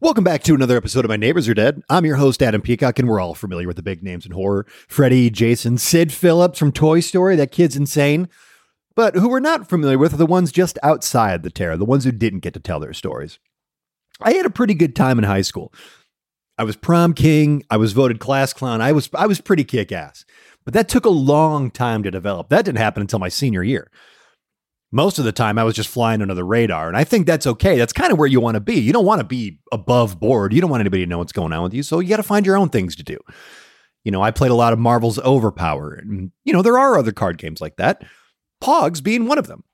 Welcome back to another episode of My Neighbors Are Dead. I'm your host, Adam Peacock, and we're all familiar with the big names in horror Freddy, Jason, Sid Phillips from Toy Story. That kid's insane. But who we're not familiar with are the ones just outside the terror, the ones who didn't get to tell their stories. I had a pretty good time in high school. I was prom king, I was voted class clown, I was I was pretty kick ass. But that took a long time to develop. That didn't happen until my senior year most of the time I was just flying under the radar. And I think that's okay. That's kind of where you want to be. You don't want to be above board. You don't want anybody to know what's going on with you. So you got to find your own things to do. You know, I played a lot of Marvel's Overpower. And, you know, there are other card games like that, Pogs being one of them.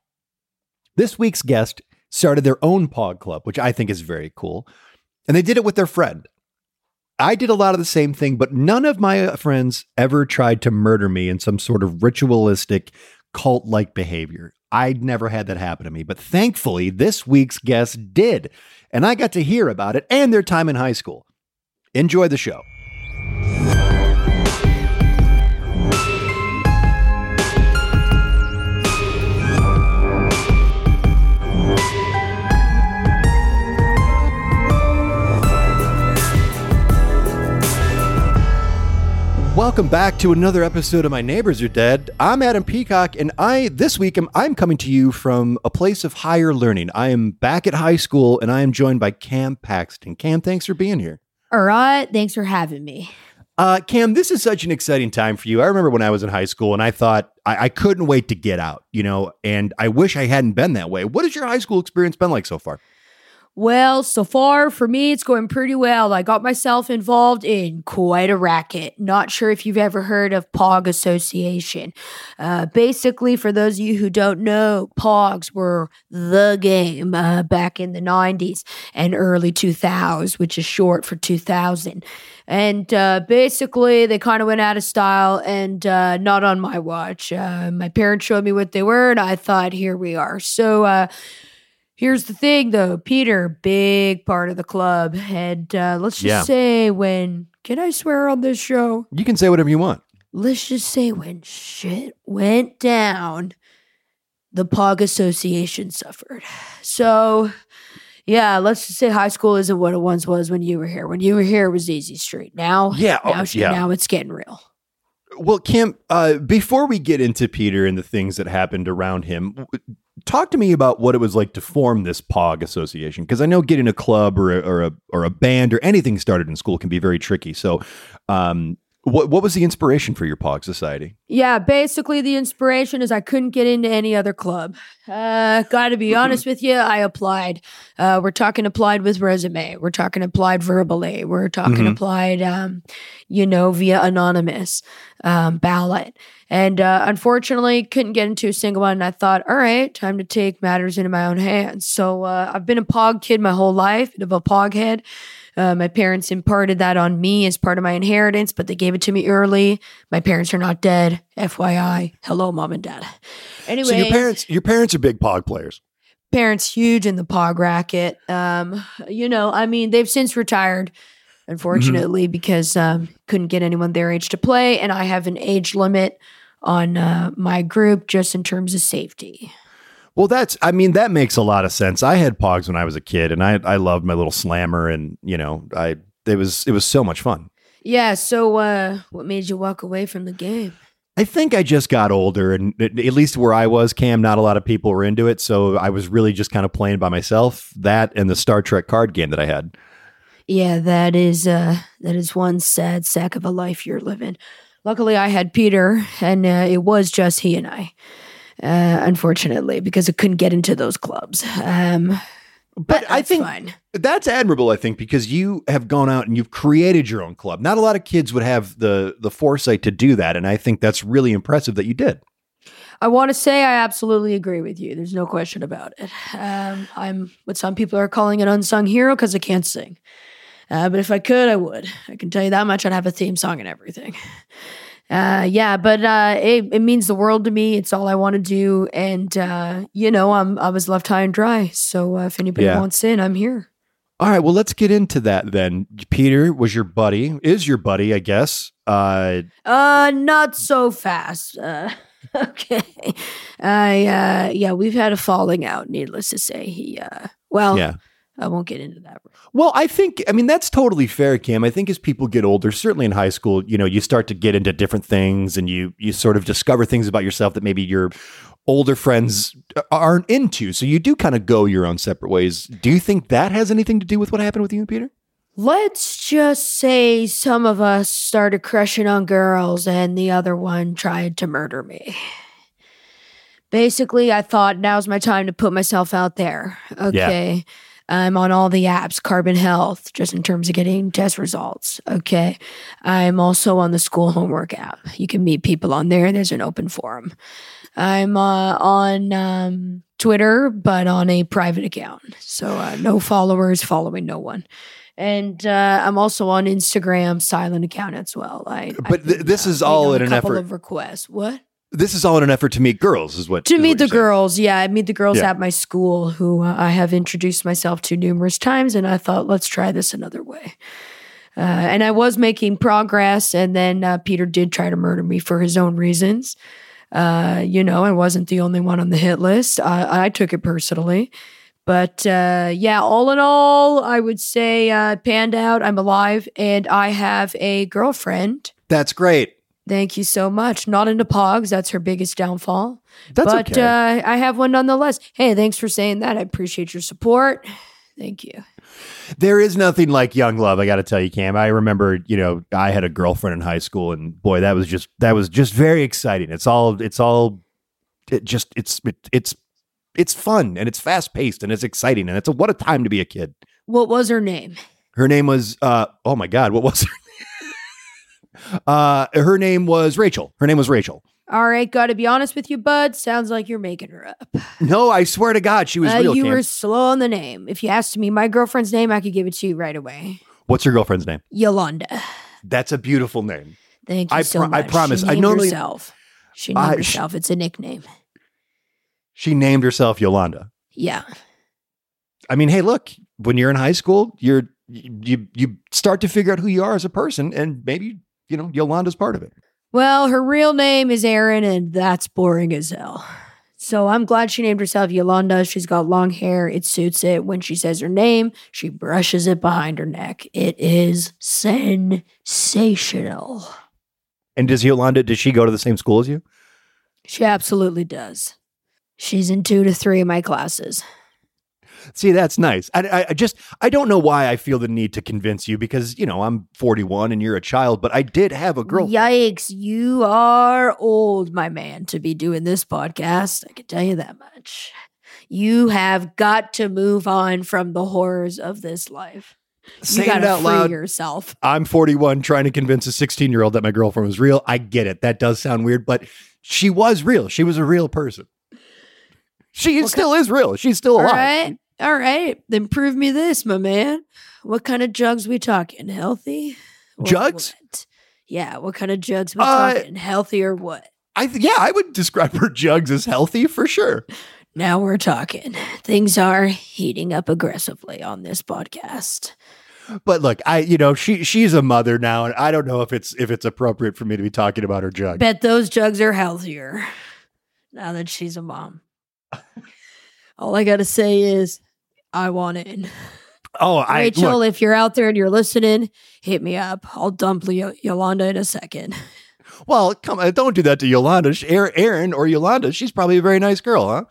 This week's guest started their own Pog Club, which I think is very cool. And they did it with their friend. I did a lot of the same thing, but none of my uh, friends ever tried to murder me in some sort of ritualistic, cult like behavior. I'd never had that happen to me, but thankfully, this week's guest did. And I got to hear about it and their time in high school. Enjoy the show. Welcome back to another episode of My Neighbors Are Dead. I'm Adam Peacock, and I this week am I'm coming to you from a place of higher learning. I am back at high school, and I am joined by Cam Paxton. Cam, thanks for being here. All right, thanks for having me. Uh, Cam, this is such an exciting time for you. I remember when I was in high school, and I thought I, I couldn't wait to get out. You know, and I wish I hadn't been that way. What has your high school experience been like so far? Well, so far for me, it's going pretty well. I got myself involved in quite a racket. Not sure if you've ever heard of POG Association. Uh, basically, for those of you who don't know, POGs were the game uh, back in the 90s and early 2000s, which is short for 2000. And uh, basically, they kind of went out of style and uh, not on my watch. Uh, my parents showed me what they were, and I thought, here we are. So, uh, Here's the thing, though, Peter, big part of the club, and uh, let's just Yeah. say when can I swear on this show? You can say whatever you want. Let's just say when shit went down, the Pog Association suffered. So, yeah, let's just say high school isn't what it once was when you were here. When you were here, it was easy street. Now, Yeah, oh, now, sh- yeah. now it's getting real. Well, Kim, uh, before we get into Peter and the things that happened around him, talk to me about what it was like to form this POG association. Because I know getting a club or a, or a or a band or anything started in school can be very tricky. So, um, what what was the inspiration for your POG society? Yeah, basically the inspiration is I couldn't get into any other club. Uh, Got to be honest with you, I applied. Uh, we're talking applied with resume. We're talking applied verbally. We're talking Mhm. applied, um, you know, via anonymous um, ballot. And uh, unfortunately, couldn't get into a single one. And I thought, all right, time to take matters into my own hands. So uh, I've been a pog kid my whole life, bit of a pog head. Uh, my parents imparted that on me as part of my inheritance, but they gave it to me early. My parents are not dead. FYI. Hello, mom and dad. Anyway, So your parents your parents are big POG players. parents huge in the pog racket. Um, you know, I mean, they've since retired, unfortunately, because um, couldn't get anyone their age to play, and I have an age limit on uh, my group just in terms of safety. Well, that's I mean that makes a lot of sense. I had Pogs when I was a kid, and I I loved my little slammer, and you know I it was it was so much fun. Yeah. So, uh, what made you walk away from the game? I think I just got older, and at least where I was, Cam, not a lot of people were into it. So I was really just kind of playing by myself. That and the Star Trek card game that I had. Yeah, that is uh, that is one sad sack of a life you're living. Luckily, I had Peter, and uh, it was just he and I. Uh, unfortunately, because I couldn't get into those clubs. Um, but, I think fine. that's admirable. I think because you have gone out and you've created your own club. Not a lot of kids would have the the foresight to do that, and I think that's really impressive that you did. I want to say I absolutely agree with you. There's no question about it. Um, I'm what some people are calling an unsung hero because I can't sing. Uh, but if I could, I would. I can tell you that much. I'd have a theme song and everything. Uh, yeah, but uh, it, it means the world to me. It's all I want to do, and uh, you know, I'm I was left high and dry. So uh, if anybody Yeah. wants in, I'm here. All right, well, let's get into that then. Peter was your buddy, is your buddy, I guess. Uh, Uh, not so fast. Uh, okay. I uh, yeah, we've had a falling out. Needless to say, he uh, well, yeah. I won't get into that. Well, I think, I mean, that's totally fair, Cam. I think as people get older, certainly in high school, you know, you start to get into different things and you, you sort of discover things about yourself that maybe your older friends aren't into. So you do kind of go your own separate ways. Do you think that has anything to do with what happened with you and Peter? Let's just say some of us started crushing on girls and the other one tried to murder me. Basically, I thought now's my time to put myself out there. Okay. I'm on all the apps, Carbon Health, just in terms of getting test results. Okay. I'm also on the school homework app. You can meet people on there. There's an open forum. I'm uh, on um, Twitter, but on a private account. So uh, no followers, following no one. And uh, I'm also on Instagram, silent account as well. I, But I've th- this uh, is all in a an couple effort- of requests. What? This is all in an effort to meet girls, is what to is meet what the saying. girls yeah i meet the girls Yeah. at my school who uh, i have introduced myself to numerous times and i thought let's try this another way uh, and i was making progress and then uh, peter did try to murder me for his own reasons uh, you know i wasn't the only one on the hit list i, I took it personally but uh, yeah all in all i would say uh, panned out i'm alive and i have a girlfriend That's great. Thank you so much. Not into pogs. That's her biggest downfall. That's but okay. uh, I have one nonetheless. Hey, thanks for saying that. I appreciate your support. Thank you. There is nothing like young love. I got to tell you, Cam. I remember, you know, I had a girlfriend in high school, and boy, that was just that was just very exciting. It's all, it's all, it just, it's, it, it's, it's fun and it's fast paced and it's exciting and it's a what a time to be a kid. What was her name? Her name was, uh, oh my god, what was her? Uh, her name was Rachel. Her name was Rachel. All right, got to be honest with you, bud. Sounds like you're making her up. No, I swear to God, she was Uh, real. you Cam. were slow on the name. If you asked me my girlfriend's name, I could give it to you right away. What's your girlfriend's name? Yolanda. That's a beautiful name. Thank you I so pro- I much. promise. She I named normally- herself. She named sh- herself. it's a nickname. She named herself Yolanda. Yeah. I mean, hey, look, when you're in high school, you're you you start to figure out who you are as a person, and maybe you know Yolanda's part of it. Well, her real name is Erin, and that's boring as hell. So I'm glad she named herself Yolanda. She's got long hair. It suits it. When she says her name, she brushes it behind her neck. It is sensational. And does Yolanda? Does she go to the same school as you? She absolutely does. She's in two to three of my classes. See, that's nice. I, I, just I don't know why I feel the need to convince you because you know I'm 41 and you're a child, but I did have a girl. Yikes, you are old, my man, to be doing this podcast. I can tell you that much. You have got to move on from the horrors of this life. You it gotta out free loud. yourself. I'm 41 trying to convince a 16 year old that my girlfriend was real. I get it. That does sound weird, but she was real. She was a real person. She What still is real. She's still alive. right. All right. Then prove me this, my man. What kind of jugs we talking? Healthy? Or Jugs? what? Yeah. What kind of jugs we Uh, talking? Healthy or what? I th- yeah, I would describe her jugs as healthy for sure. Now we're talking. Things are heating up aggressively on this podcast. But look, I you know she she's a mother now, and I don't know if it's if it's appropriate for me to be talking about her jug. Bet those jugs are healthier now that she's a mom. All I got to say is, I want in. oh, I Rachel, look, if you're out there and you're listening, hit me up. I'll dump Leo- Yolanda in a second. well, come on, don't do that to Yolanda, Erin or Yolanda. She's probably a very nice girl, huh?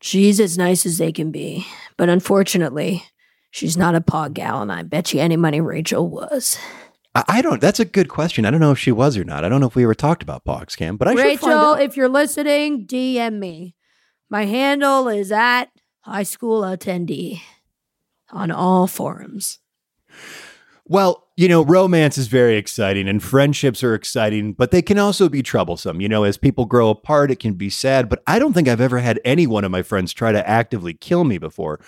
She's as nice as they can be. But unfortunately, she's not a pog gal, and I bet you any money Rachel was. I, I don't. That's a good question. I don't know if she was or not. I don't know if we ever talked about Pogs, Cam. But I Rachel, if you're listening, DM me. My handle is at high school attendee on all forums. Well, you know, romance is very exciting and friendships are exciting, but they can also be troublesome. You know, as people grow apart, it can be sad, but I don't think I've ever had any one of my friends try to actively kill me before.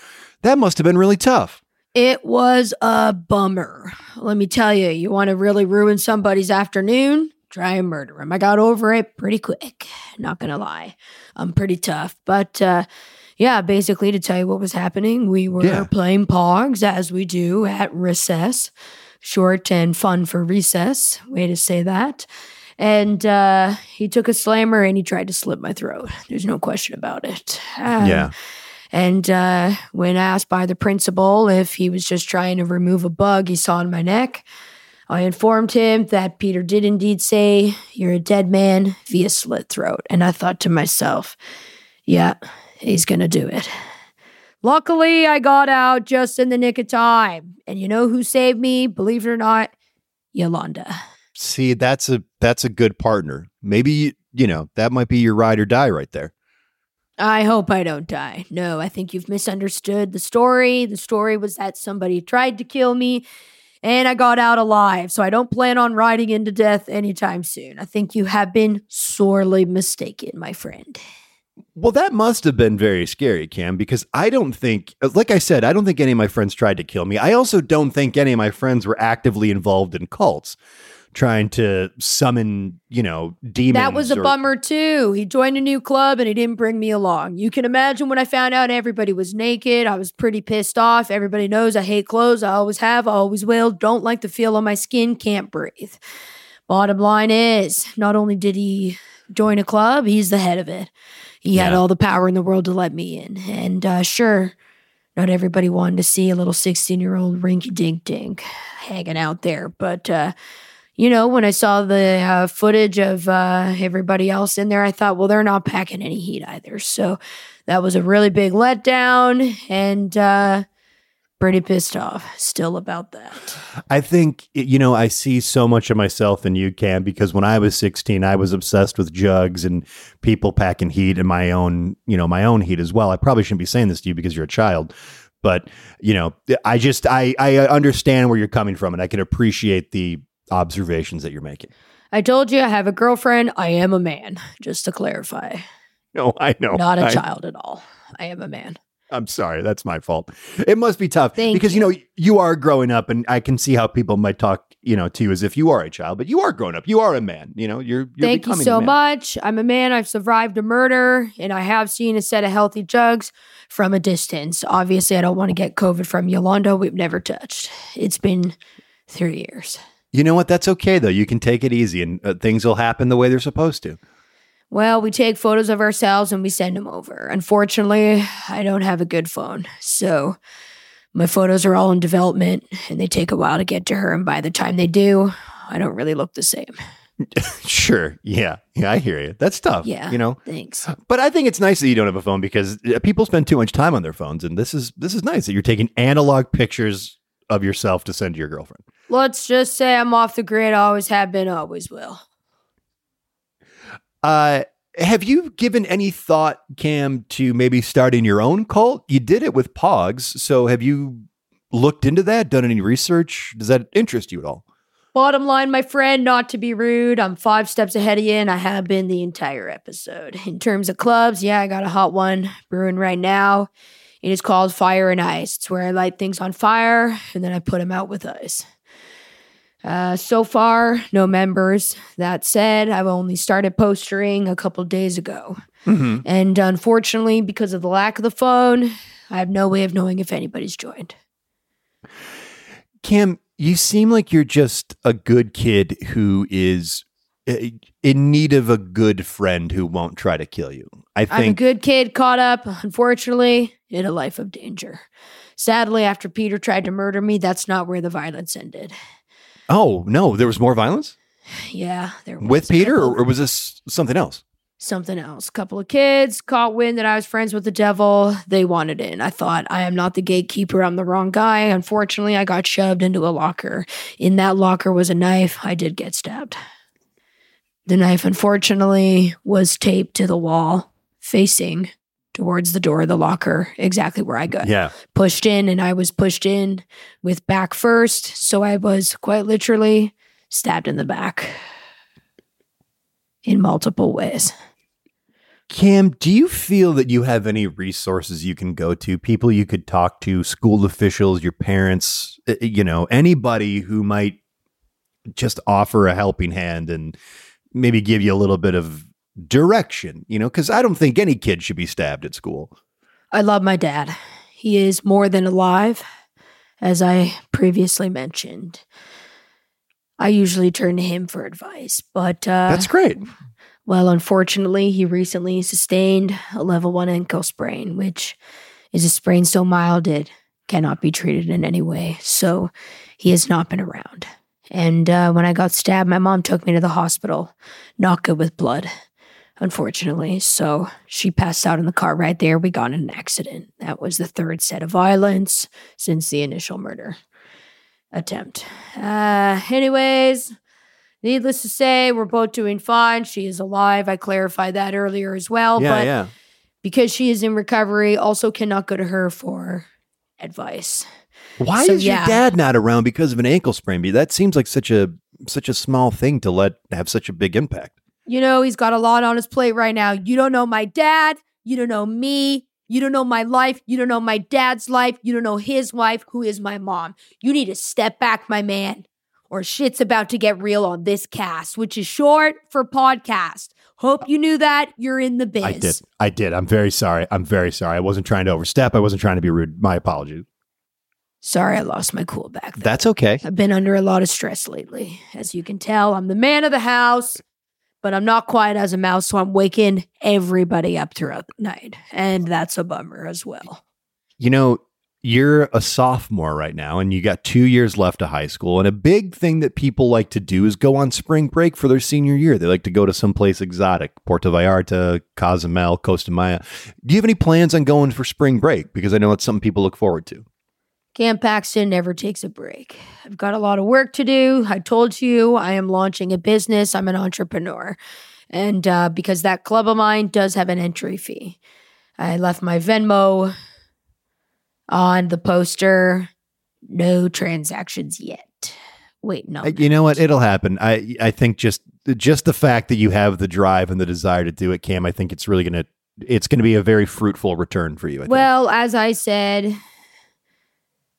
That must have been really tough. It was a bummer. Let me tell you, you want to really ruin somebody's afternoon? Try and murder him. I got over it pretty quick. Not gonna lie, I'm pretty tough. But uh, yeah, basically to tell you what was happening, we were Yeah. playing Pogs as we do at recess. Short and fun for recess. Way to say that. And uh, he took a slammer and he tried to slit my throat. There's no question about it. Um, Yeah. And uh, when asked by the principal if he was just trying to remove a bug he saw in my neck, I informed him that Peter did indeed say, You're a dead man via slit throat. And I thought to myself, Yeah, he's going to do it. Luckily, I got out just in the nick of time. And you know who saved me? Believe it or not, Yolanda. See, that's a that's a good partner. Maybe you know that might be your ride or die right there. I hope I don't die. No, I think you've misunderstood the story. The story was that somebody tried to kill me and I got out alive. So I don't plan on riding into death anytime soon. I think you have been sorely mistaken, my friend. Well, that must have been very scary, Cam, because I don't think, like I said, I don't think any of my friends tried to kill me. I also don't think any of my friends were actively involved in cults trying to summon, you know, demons. That was a or- bummer too. He joined a new club and he didn't bring me along. You can imagine when I found out everybody was naked, I was pretty pissed off. Everybody knows I hate clothes. I always have, I always will. Don't like the feel on my skin, can't breathe. Bottom line is, not only did he join a club, he's the head of it. He had all the power in the world to let me in. And uh, sure, not everybody wanted to see a little 16 year old rinky dink dink hanging out there. But, uh, you know, when I saw the uh, footage of uh, everybody else in there, I thought, well, they're not packing any heat either. So that was a really big letdown and uh, pretty pissed off still about that. I think, you know, I see so much of myself in you, Cam, because when I was 16, I was obsessed with jugs and people packing heat and my own, you know, my own heat as well. I probably shouldn't be saying this to you because you're a child. But, you know, I just, I, I uh, understand where you're coming from and I can appreciate the observations that you're making. I told you I have a girlfriend. I am a man, just to clarify. No, I know. Not a I- child at all. I am a man. I'm sorry. That's my fault. It must be tough Thank because, you. know, you are growing up and I can see how people might talk, you know, to you as if you are a child, but you are grown up. You are a man. You know, you're, you're Thank you so much. I'm a man. I've survived a murder and I have seen a set of healthy jugs from a distance. Obviously, I don't want to get COVID from Yolanda. We've never touched. It's been three years. You know what? That's okay though. You can take it easy, and uh, things will happen the way they're supposed to. Well, we take photos of ourselves and we send them over. Unfortunately, I don't have a good phone. So my photos are all in development and they take a while to get to her. And by the time they do, I don't really look the same. Sure. Yeah. Yeah. I hear you. That's tough. Yeah. You know. Thanks. But I think it's nice that you don't have a phone because uh, people spend too much time on their phones, and this is this is nice that you're taking analog pictures of yourself to send to your girlfriend. Let's just say I'm off the grid. Always have been, always will. Uh, have you given any thought, Cam, to maybe starting your own cult? You did it with Pogs, so have you looked into that? Done any research? Does that interest you at all? Bottom line, my friend, not to be rude, I'm five steps ahead of you, and I have been the entire episode. In terms of clubs, yeah, I got a hot one brewing right now. It is called Fire and Ice. It's where I light things on fire and then I put them out with ice. Uh, so far, no members. That said, I've only started postering a couple days ago. Mm-hmm. And unfortunately, because of the lack of the phone, I have no way of knowing if anybody's joined. Cam, you seem like you're just a good kid who is uh, in need of a good friend who won't try to kill you. I I'm a think good kid caught up, unfortunately, in a life of danger. Sadly, after Peter tried to murder me, that's not where the violence ended. Oh, no, there was more violence Yeah, there was with a Peter couple- or, or was this something else? something else. A couple of kids caught wind that I was friends with the devil. They wanted in. I thought, I am not the gatekeeper. I'm the wrong guy. Unfortunately, I got shoved into a locker. In that locker was a knife. I did get stabbed. The knife, unfortunately, was taped to the wall, facing towards the door of the locker, exactly where I got Yeah. pushed in, and I was pushed in with back first. So I was quite literally stabbed in the back in multiple ways. Cam, do you feel that you have any resources you can go to, people you could talk to, school officials, your parents, uh, you know, anybody who might just offer a helping hand and maybe give you a little bit of direction, you know, because I don't think any kid should be stabbed at school. I love my dad. He is more than alive, as I previously mentioned. I usually turn to him for advice, but uh, That's great. well, unfortunately, he recently sustained a level one ankle sprain, which is a sprain so mild it cannot be treated in any way. So he has not been around. And uh, when I got stabbed, my mom took me to the hospital. Not good with blood, unfortunately. So she passed out in the car right there. We got in an accident. That was the third set of violence since the initial murder attempt. Uh, anyways, needless to say, we're both doing fine. She is alive. I clarified that earlier as well. Yeah, but yeah. because she is in recovery, also cannot go to her for advice. Why So, is yeah. your dad not around because of an ankle sprain? That seems like such a such a small thing to let have such a big impact. You know, he's got a lot on his plate right now. You don't know my dad. You don't know me. You don't know my life. You don't know my dad's life. You don't know his wife, who is my mom. You need to step back, my man, or shit's about to get real on this cast, which is short for podcast. Hope you knew that. You're in the biz. I did. I did. I'm very sorry. I'm very sorry. I wasn't trying to overstep. I wasn't trying to be rude. My apologies. Sorry, I lost my cool back there. That's okay. I've been under a lot of stress lately. As you can tell, I'm the man of the house, but I'm not quiet as a mouse, so I'm waking everybody up throughout the night. And that's a bummer as well. You know, you're a sophomore right now and you got 2 years left of high school and a big thing that people like to do is go on spring break for their senior year. They like to go to someplace exotic, Puerto Vallarta, Cozumel, Costa Maya. Do you have any plans on going for spring break because I know it's something people look forward to? Cam Paxton never takes a break. I've got a lot of work to do. I told you I am launching a business. I'm an entrepreneur. And uh, because that club of mine does have an entry fee, I left my Venmo on the poster. No transactions yet. Wait, no. You know what? It'll happen. I I think just just the fact that you have the drive and the desire to do it, Cam, I think it's really gonna it's gonna be a very fruitful return for you. I think. Well, as I said,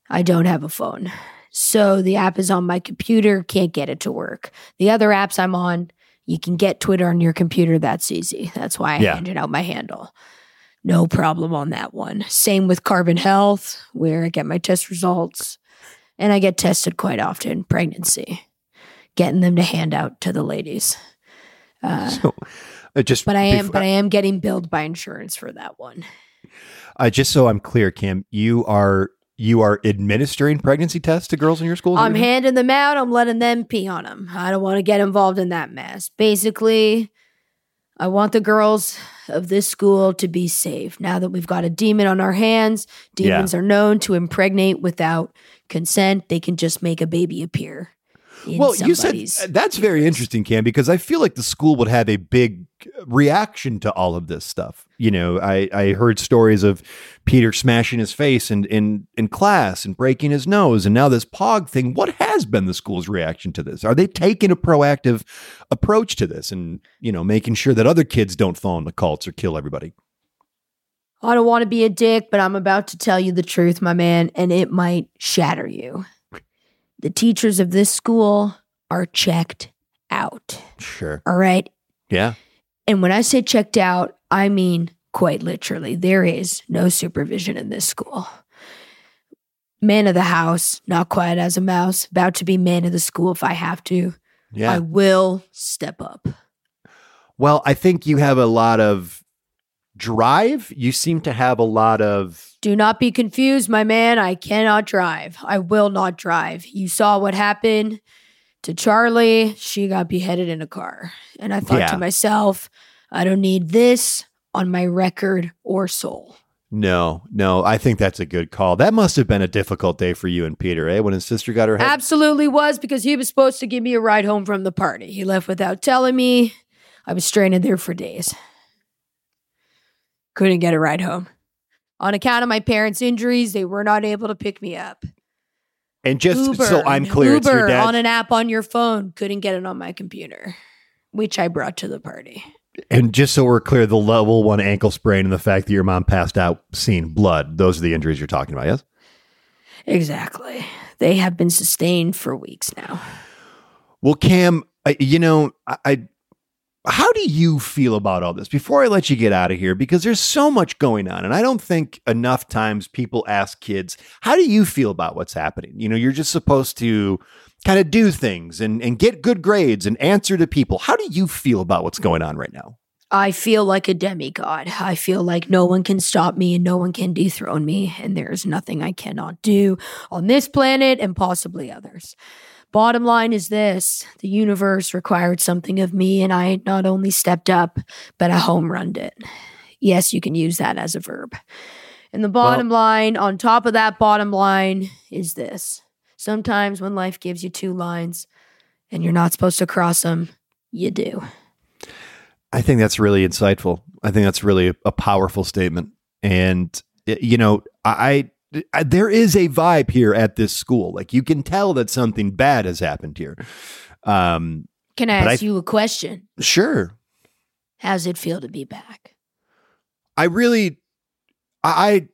I don't have a phone. So the app is on my computer, can't get it to work. The other apps I'm on, you can get Twitter on your computer. That's easy. That's why I Yeah. handed out my handle. No problem on that one. Same with Carbon Health, where I get my test results. And I get tested quite often, pregnancy, getting them to hand out to the ladies. Uh, So, uh, just but I am, before- but I am getting billed by insurance for that one. uh, just so I'm clear, Kim, you are you are administering pregnancy tests to girls in your school. I'm what you're doing? handing them out. I'm letting them pee on them. I don't want to get involved in that mess. Basically, I want the girls of this school to be safe. Now that we've got a demon on our hands, Yeah. demons are known to impregnate without consent. They can just make a baby appear. Well, you said that's very interesting, Cam, because I feel like the school would have a big reaction to all of this stuff. You know, I, I heard stories of Peter smashing his face in, in in class and breaking his nose, and now this Pog thing. What has been the school's reaction to this? Are they taking a proactive approach to this, and you know, making sure that other kids don't fall into cults or kill everybody? I don't want to be a dick, but I'm about to tell you the truth, my man, and it might shatter you. The teachers of this school are checked out. Sure. All right. Yeah. And when I say checked out, I mean quite literally. There is no supervision in this school. Man of the house, not quiet as a mouse, about to be man of the school if I have to. Yeah. I will step up. Well, I think you have a lot of drive. You seem to have a lot of Do not be confused, my man. I cannot drive. I will not drive. You saw what happened to Charlie. She got beheaded in a car. And I thought Yeah. to myself, I don't need this on my record or soul. no, no. I think that's a good call. That must have been a difficult day for you and Peter, eh? When his sister got her head. Absolutely was because he was supposed to give me a ride home from the party. He left without telling me. I was stranded there for days. Couldn't get a ride home. On account of my parents' injuries, they were not able to pick me up. and just Uber, so I'm clear, it's your Uber dad. on an app on your phone. Couldn't get it on my computer, which I brought to the party. and just so we're clear, the level one ankle sprain and the fact that your mom passed out seeing blood, those are the injuries you're talking about, yes? Exactly. They have been sustained for weeks now. Well, Cam, I, you know, I, I how do you feel about all this before I let you get out of here? Because there's so much going on, and I don't think enough times people ask kids, "How do you feel about what's happening?" You know, you're just supposed to kind of do things and and get good grades and answer to people. How do you feel about what's going on right now? I feel like a demigod. I feel like no one can stop me and no one can dethrone me, and there's nothing I cannot do on this planet and possibly others. Bottom line is this the universe required something of me, and I not only stepped up, but I home runned it. Yes, you can use that as a verb. And the bottom line, on top of that bottom line, is this. Sometimes when life gives you two lines and you're not supposed to cross them, you do. I think that's really insightful. I think that's really a, a powerful statement. And you know, I, I there is a vibe here at this school. Like you can tell that something bad has happened here. Um, Can I But I- ask you a question? sure. How's it feel to be back? I really, I, I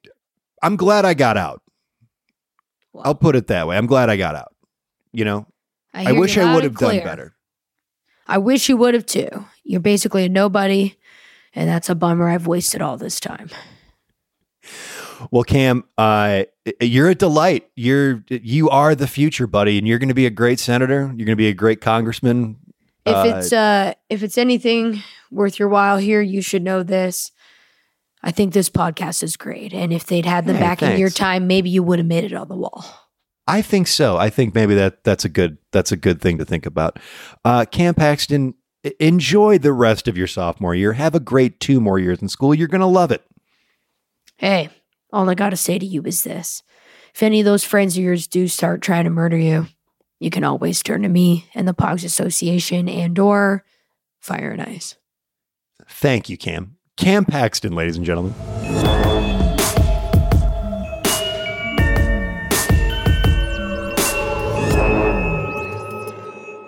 I'm glad I got out. I'll put it that way. I'm glad I got out. You know, I, you wish I would have done better. I wish you would have too. You're basically a nobody, and that's a bummer I've wasted all this time. Well, Cam, uh, you're a delight. You're you are the future, buddy, and you're going to be a great senator. You're going to be a great congressman. If Uh, it's uh if it's anything worth your while here, you should know this. I think this podcast is great. And if they'd had them Hey, back in your time, maybe you would have made it on the wall. I think so. I think maybe that that's a good that's a good thing to think about. Uh, Cam Paxton, enjoy the rest of your sophomore year. Have a great two more years in school. You're going to love it. Hey, all I gotta say to you is this. If any of those friends of yours do start trying to murder you, you can always turn to me and the Pogs Association and or Fire and Ice. Thank you, Cam. Cam Paxton, ladies and gentlemen.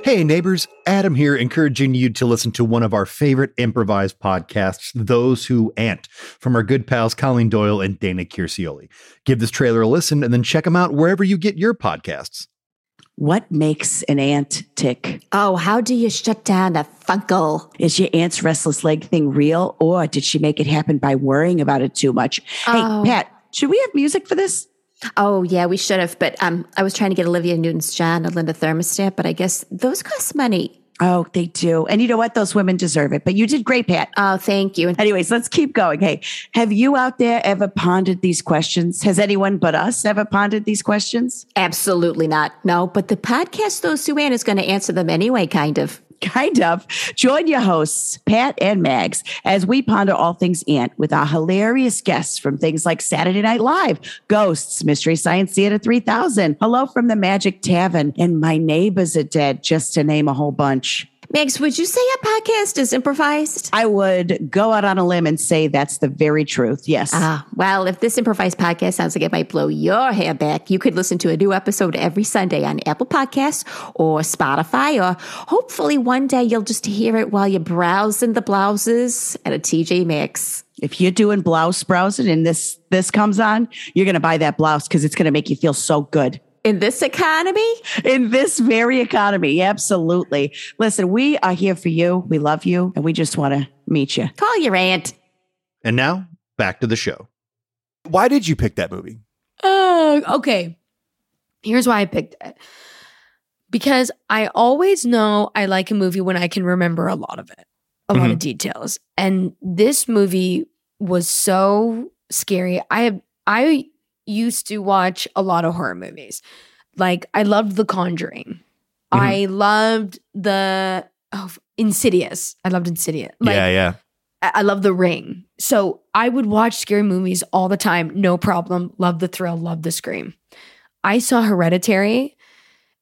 Hey, neighbors, Adam here, encouraging you to listen to one of our favorite improvised podcasts, Those Who Ant, from our good pals Colleen Doyle and Dana Kirsioli. Give this trailer a listen and then check them out wherever you get your podcasts. What makes an ant tick? Oh, how do you shut down a funkle? Is your aunt's restless leg thing real, or did she make it happen by worrying about it too much? Oh. Hey, Pat, should we have music for this? Oh, yeah, we should have. But um, I was trying to get Olivia Newton's John and Linda thermostat, but I guess those cost money. Oh, they do. And you know what? Those women deserve it. But you did great, Pat. Oh, thank you. Anyways, let's keep going. Hey, have you out there ever pondered these questions? Has anyone but us ever pondered these questions? absolutely not. No, but the podcast, though, Sue Ann is going to answer them anyway, kind of. Kind of. Join your hosts, Pat and Mags, as we ponder all things ant with our hilarious guests from things like Saturday Night Live, Ghosts, Mystery Science Theater 3000, Hello from the Magic Tavern, and My Neighbors Are Dead, just to name a whole bunch. Megs, would you say a podcast is improvised? I would go out on a limb and say that's the very truth. Yes. Ah, well, if this improvised podcast sounds like it might blow your hair back, you could listen to a new episode every Sunday on Apple Podcasts or Spotify, or hopefully one day you'll just hear it while you're browsing the blouses at a TJ Maxx. if you're doing blouse browsing and this this comes on, you're going to buy that blouse because it's going to make you feel so good. In this economy, in this very economy. Absolutely. Listen, we are here for you. We love you and we just want to meet you. call your aunt. And now, back to the show. Why did you pick that movie? Uh, okay. Here's why I picked it. Because I always know I like a movie when I can remember a lot of it, a lot of details. And this movie was so scary. I have I used to watch a lot of horror movies. Like I loved The Conjuring. Mm-hmm. I loved the oh, Insidious. I loved Insidious. Like, yeah, yeah. I I love The Ring. So I would watch scary movies all the time, no problem. Love the thrill, love the scream. I saw Hereditary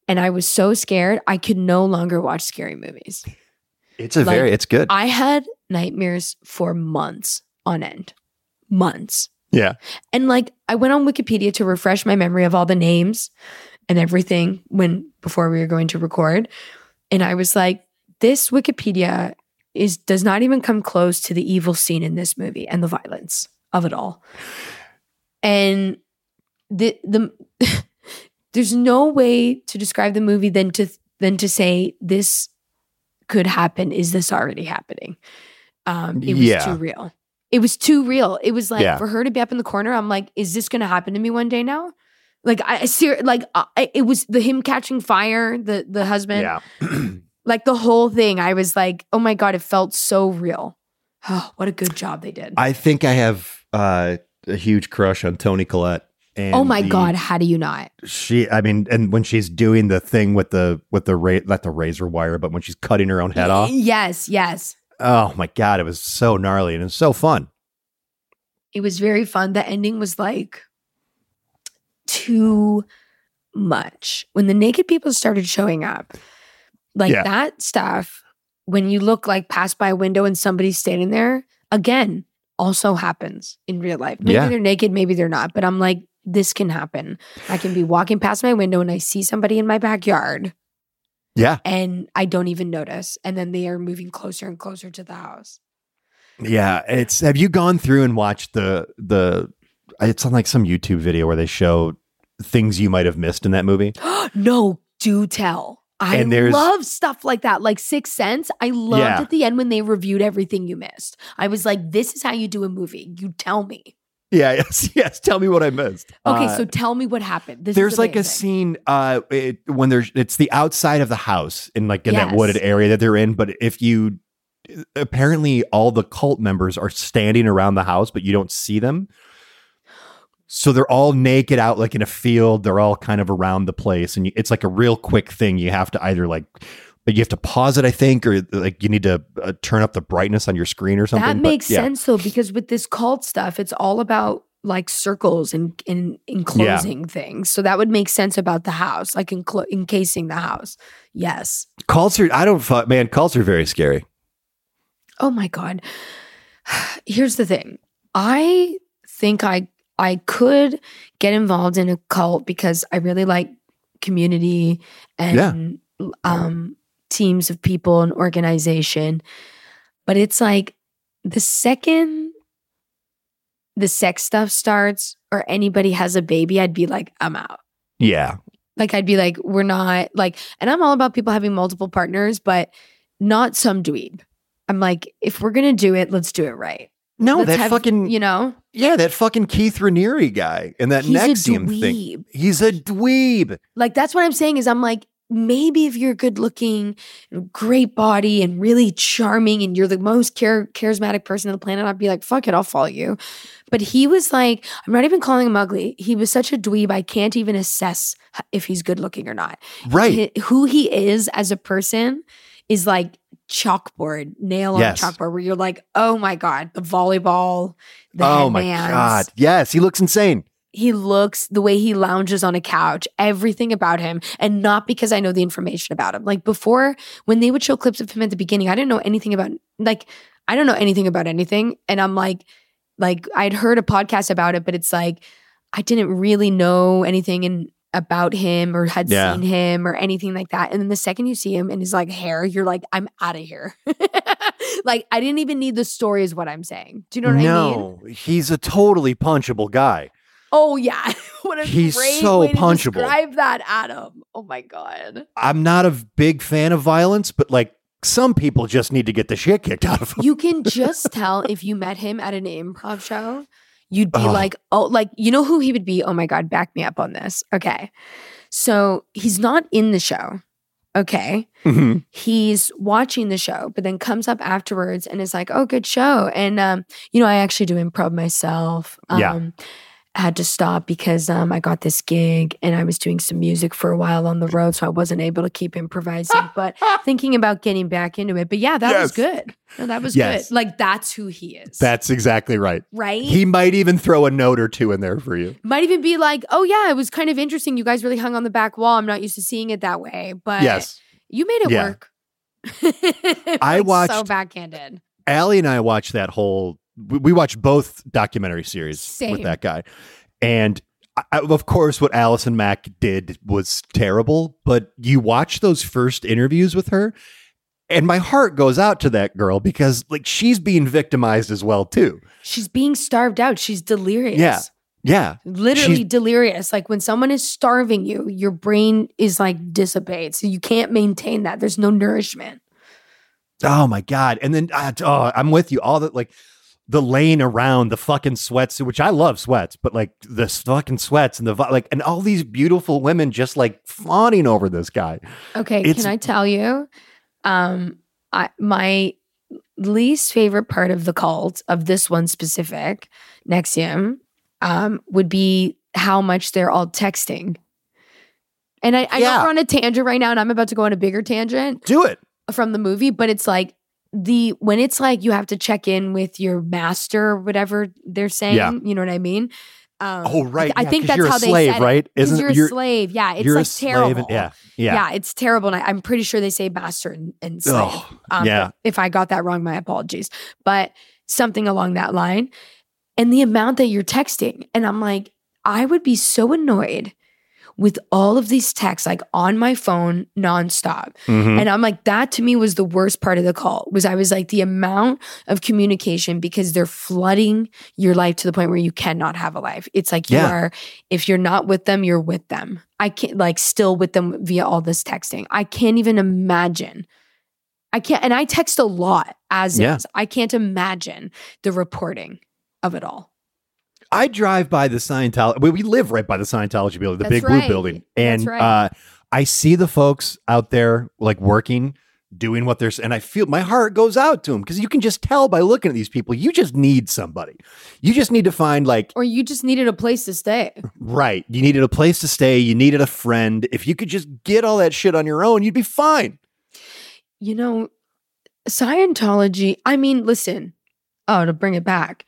and I was so scared I could no longer watch scary movies. It's a Like, very, it's good. I had nightmares for months on end. Months. Yeah. And like I went on Wikipedia to refresh my memory of all the names and everything when before we were going to record. And I was like, this Wikipedia is does not even come close to the evil scene in this movie and the violence of it all. And the the there's no way to describe the movie than to than to say this could happen. Is this already happening? Um, it was Yeah. too real. It was too real. It was like Yeah. for her to be up in the corner. I'm like, is this going to happen to me one day now? Like I, ser- like I, it was the him catching fire, the the husband, Yeah. like the whole thing. I was like, oh my god, it felt so real. Oh, what a good job they did. I think I have uh, a huge crush on Toni Collette. And oh my the- god, how do you not? she. I mean, and when she's doing the thing with the with the ra- not the razor wire, but when she's cutting her own head off. Yes, yes. Oh my god, it was so gnarly and it was so fun. It was very fun. The ending was like too much. When the naked people started showing up, like Yeah. that stuff, when you look like past by a window and somebody's standing there, again, also happens in real life. Maybe Yeah. they're naked, maybe they're not, but I'm like, this can happen. I can be walking past my window and I see somebody in my backyard Yeah, and I don't even notice. And then they are moving closer and closer to the house. yeah. It's have you gone through and watched the the? It's on like some YouTube video where they show things you might have missed in that movie. no, do tell. I love stuff like that, like Sixth Sense. I loved Yeah. at the end when they reviewed everything you missed. I was like, this is how you do a movie. You tell me. Yeah, yes, yes. Tell me what I missed. Okay, Uh, so tell me what happened. This there's is like a scene uh it, when there's it's the outside of the house in like in that wooded area that they're in but if you apparently all the cult members are standing around the house but you don't see them so they're all naked out like in a field they're all kind of around the place and you, it's like a real quick thing you have to either like you have to pause it i think or like you need to uh, turn up the brightness on your screen or something That but makes yeah. sense though, because with this cult stuff, it's all about like circles and and enclosing things. So that would make sense about the house, like enclo- encasing the house. Yes. cults are i don't man cults are very scary Oh my god. Here's the thing. I think I I could get involved in a cult because I really like community and um teams of people and organization. But it's like the second the sex stuff starts or anybody has a baby, I'd be like, I'm out. yeah Like I'd be like, we're not like, and I'm all about people having multiple partners, but not some dweeb. I'm like, if we're gonna do it, let's do it right. no Let's that have- fucking you know, Yeah, that fucking Keith Raniere guy and that NXIVM thing. He's a dweeb. Like that's what I'm saying is I'm like, maybe if you're good looking, great body, and really charming, and you're the most char- charismatic person on the planet, I'd be like, fuck it, I'll follow you. But he was like, I'm not even calling him ugly. He was such a dweeb. I can't even assess if he's good looking or not. Right. Hi- who he is as a person is like chalkboard, nail on Yes. chalkboard, where you're like, oh my God, the volleyball, the oh my god. Yes, he looks insane. He looks the way he lounges on a couch, everything about him, and not because I know the information about him. Like before, when they would show clips of him at the beginning, I didn't know anything about like I don't know anything about anything. And I'm like, like I'd heard a podcast about it, but it's like I didn't really know anything in about him or had Yeah. seen him or anything like that. And then the second you see him and his like hair, you're like, I'm out of here. like I didn't even need the story, is what I'm saying. Do you know what I mean? no, he's a totally punchable guy. Oh yeah, what a He's great so way to punchable. Describe that, Adam. Oh my god. I'm not a big fan of violence, but like some people just need to get the shit kicked out of them. You can just tell if you met him at an improv show, you'd be Oh. like, oh, like you know who he would be. Oh my god, back me up on this. Okay, so he's not in the show. Okay, Mhm. he's watching the show, but then comes up afterwards and is like, "Oh, good show." And um, you know, I actually do improv myself. Um, Yeah. Had to stop because um, I got this gig and I was doing some music for a while on the road, so I wasn't able to keep improvising. but thinking about getting back into it. But yeah, that was good. No, that was Yes. good. Like that's who he is. That's exactly right. right. He might even throw a note or two in there for you. might even be like, "Oh yeah, it was kind of interesting. You guys really hung on the back wall. I'm not used to seeing it that way, but yes. you made it Yeah. work." I Like, so watched- backhanded. Allie and I watched that whole. We we watched both documentary series Same. with that guy, and I, of course, what Allison Mack did was terrible. But you watch those first interviews with her, and my heart goes out to that girl because like she's being victimized as well too. She's being starved out. She's delirious. Yeah. Yeah, Literally She's- delirious. Like when someone is starving you, your brain is like dissipates. So you can't maintain that. There's no nourishment. Oh my god! And then uh, oh, I'm with you. All the like the laying around the fucking sweatsuit, which I love sweats, but like the fucking sweats and the like, and all these beautiful women just like fawning over this guy. Okay, It's- can I tell you? Um, I my least favorite part of the cult of this one specific NXIVM um, would be how much they're all texting. And I, I know Yeah. we're on a tangent right now, and I'm about to go on a bigger tangent Do it. from the movie, but it's like the when it's like you have to check in with your master or whatever they're saying. Yeah. You know what I mean? Um, Oh, right. I yeah, think that's how a they slave, said it. right? Isn't you're a you're, slave? Yeah, it's like a slave terrible. and- yeah, yeah, yeah. it's terrible. And I, I'm pretty sure they say master and, and slave. Oh, Um, yeah. If I got that wrong, my apologies. But something along that line. And the amount that you're texting. And I'm like, I would be so annoyed with all of these texts like on my phone nonstop. Mhm. And I'm like, that to me was the worst part of the call. Was I was like the amount of communication because they're flooding your life to the point where you cannot have a life. It's like you Yeah. are, if you're not with them, you're with them. I can't like still with them via all this texting. I can't even imagine. I can't, and I text a lot as Yeah. is. I can't imagine the reporting of it all. I drive by the Scientology. We, we live right by the Scientology building, the That's big right. blue building, and right. uh, I see the folks out there like working, doing what they're, and I feel my heart goes out to them because you can just tell by looking at these people. You just need somebody. You just need to find like Or you just needed a place to stay. right. You needed a place to stay. You needed a friend. If you could just get all that shit on your own, you'd be fine. You know, Scientology, I mean, listen, oh, to bring it back,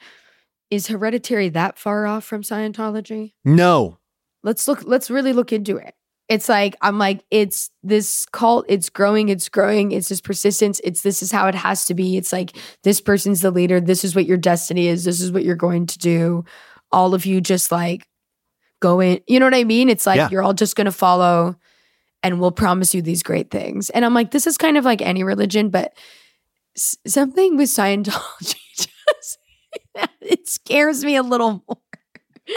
is hereditary that far off from Scientology? No, Let's look, let's really look into it. It's like, I'm like, it's this cult, it's growing, it's growing, it's this persistence, it's this is how it has to be. It's like, this person's the leader, this is what your destiny is, this is what you're going to do. All of you just like go in, you know what I mean? It's like, Yeah. you're all just going to follow and we'll promise you these great things. And I'm like, this is kind of like any religion, but s- something with Scientology just it scares me a little more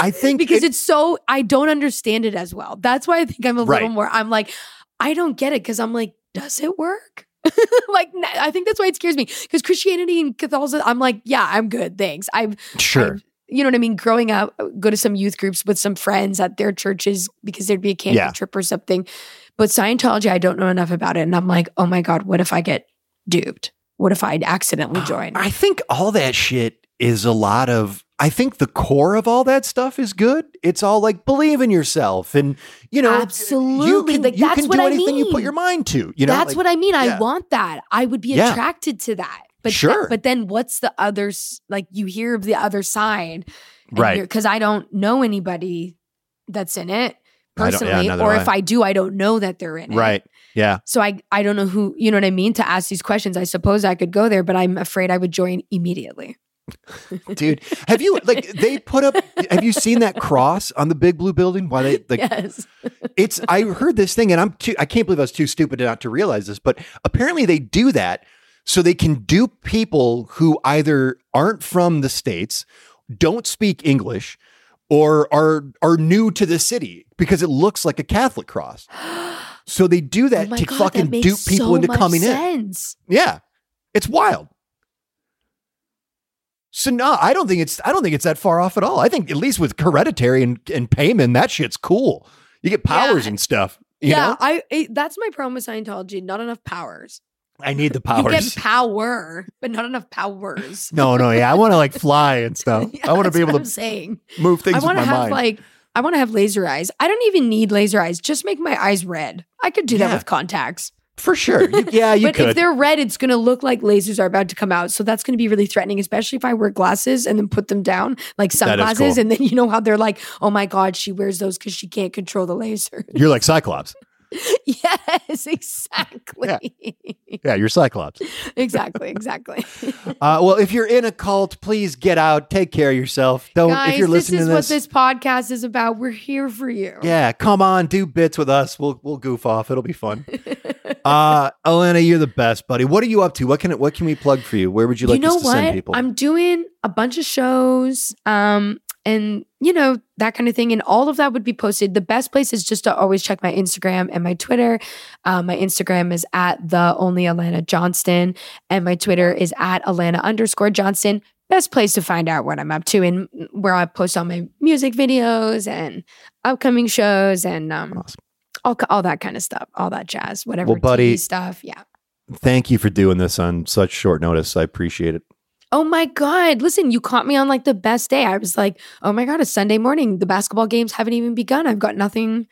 I think because it- it's so I don't understand it as well. That's why I think I'm a little more. I'm like, I don't get it because I'm like, does it work? like, I think that's why it scares me because Christianity and Catholicism. I'm like, yeah, I'm good, thanks. I've sure. I've- you know what I mean? Growing up, go to some youth groups with some friends at their churches because there'd be a camping Yeah. trip or something. But Scientology, I don't know enough about it. And I'm like, oh my God, what if I get duped? What if I accidentally join? I think all that shit is a lot of. I think the core of all that stuff is good. It's all like believe in yourself, and you know, Absolutely. you can, Like, you that's can what do I anything you put mean. your mind to. You know, That's like- what I mean. yeah. I want that. I would be Yeah. attracted to that. But th- Sure. but then what's the other like you hear of the other side Right. because I don't know anybody that's in it don't- yeah, personally or if I. I do I don't know that they're in it. right. Yeah. So I I don't know who, you know what I mean, to ask these questions. I suppose I could go there, but I'm afraid I would join immediately. Dude, have you like they put up have you seen that cross on the big blue building? Why they like yes. it's I heard this thing and I'm too I can't believe I was too stupid not to realize this, but apparently they do that so they can dupe people who either aren't from the states, don't speak English, or are are new to the city because it looks like a Catholic cross. So they do that oh to God, fucking that dupe people so into coming in. Yeah. It's wild. So no, I don't think it's I don't think it's that far off at all. I think at least with hereditary and, and payment, that shit's cool. You get powers Yeah. and stuff. You yeah, know? I it, that's my problem with Scientology. Not enough powers. I need the powers. You get power, but not enough powers. no, no, yeah. I want to like fly and stuff. Yeah, I want to be able to saying. move things I want my to have mind. like I want to have laser eyes. I don't even need laser eyes. Just make my eyes red. I could do Yeah. that with contacts. For sure. You- yeah, you but could. if they're red, it's going to look like lasers are about to come out. So that's going to be really threatening, especially if I wear glasses and then put them down like sunglasses. cool. And then you know how they're like, oh my God, she wears those because she can't control the laser. You're like Cyclops. yes, exactly. Yeah, you're Cyclops. exactly, exactly. Uh, well, if you're in a cult, please get out. Take care of yourself. Don't Guys, if you're listening, to this is to what this. this podcast is about. We're here for you. Yeah, come on, do bits with us. We'll we'll goof off. It'll be fun. Uh Alana, you're the best, buddy. What are you up to? What can what can we plug for you? Where would you like you know us to what? send people? I'm doing a bunch of shows, um, and you know that kind of thing, and all of that would be posted. The best place is just to always check my Instagram and my Twitter. Um, my Instagram is at the only Alana Johnston, and my Twitter is at Alana underscore Johnston. Best place to find out what I'm up to and where I post all my music videos and upcoming shows and um, Awesome. All all that kind of stuff, all that jazz, whatever Well, buddy- TV stuff. Yeah. thank you for doing this on such short notice. I appreciate it. Oh my God. Listen, you caught me on like the best day. I was like, oh my God, it's Sunday morning. The basketball games haven't even begun. I've got nothing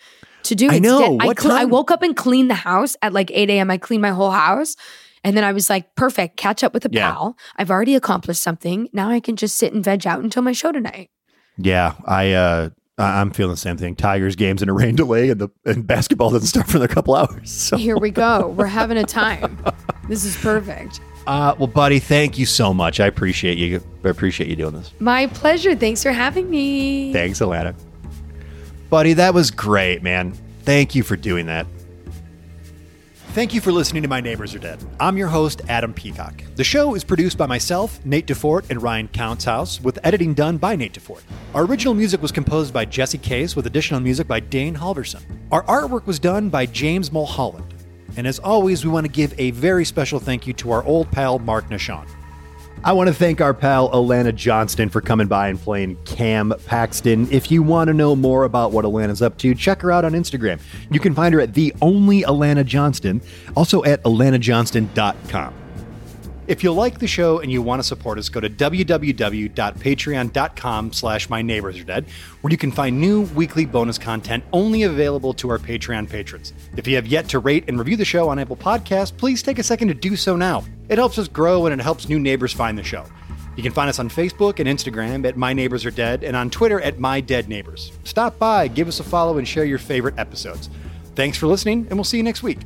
to do. I know. Instead, I, What cl- I woke up and cleaned the house at like 8 a.m. I cleaned my whole house. And then I was like, perfect, catch up with a Yeah. pal. I've already accomplished something. Now I can just sit and veg out until my show tonight. Yeah, I uh I'm feeling the same thing. Tigers games in a rain delay and the and basketball doesn't start for another couple hours. So Here we go. We're having a time. This is perfect. uh well buddy, thank you so much. I appreciate you. I appreciate you doing this. My pleasure. Thanks for having me. Thanks, Alana. Buddy, that was great, man. Thank you for doing that. Thank you for listening to My Neighbors Are Dead. I'm your host, Adam Peacock. The show is produced by myself, Nate DeFort, and Ryan Countshouse, with editing done by Nate DeFort. Our original music was composed by Jesse Case, with additional music by Dane Halverson. Our artwork was done by James Mulholland. And as always, we want to give a very special thank you to our old pal, Mark Nashon. I want to thank our pal Alana Johnston for coming by and playing Cam Paxton. If you want to know more about what Alana's up to, check her out on Instagram. You can find her at the only Alana Johnston, also at alanajohnston.com. If you like the show and you want to support us, go to www.patreon.com slash my neighbors are dead, where you can find new weekly bonus content only available to our Patreon patrons. If you have yet to rate and review the show on Apple Podcasts, please take a second to do so now. It helps us grow and it helps new neighbors find the show. You can find us on Facebook and Instagram at My Neighbors Are Dead and on Twitter at My Dead Neighbors. Stop by, give us a follow, and share your favorite episodes. Thanks for listening, and we'll see you next week.